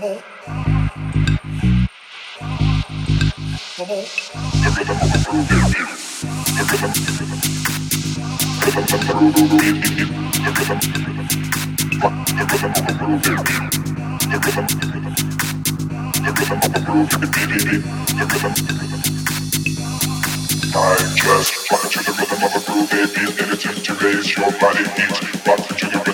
I just rock to the rhythm of a groove, baby, and it's to raise your body heat. Rock to the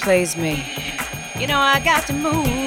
plays me. You know, I got to move.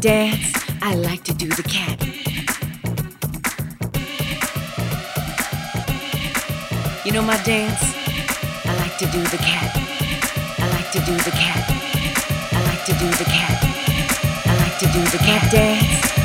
Dance, I like to do the cat. You know my dance? I like to do the cat. I like to do the cat. I like to do the cat. I like to do the cat dance.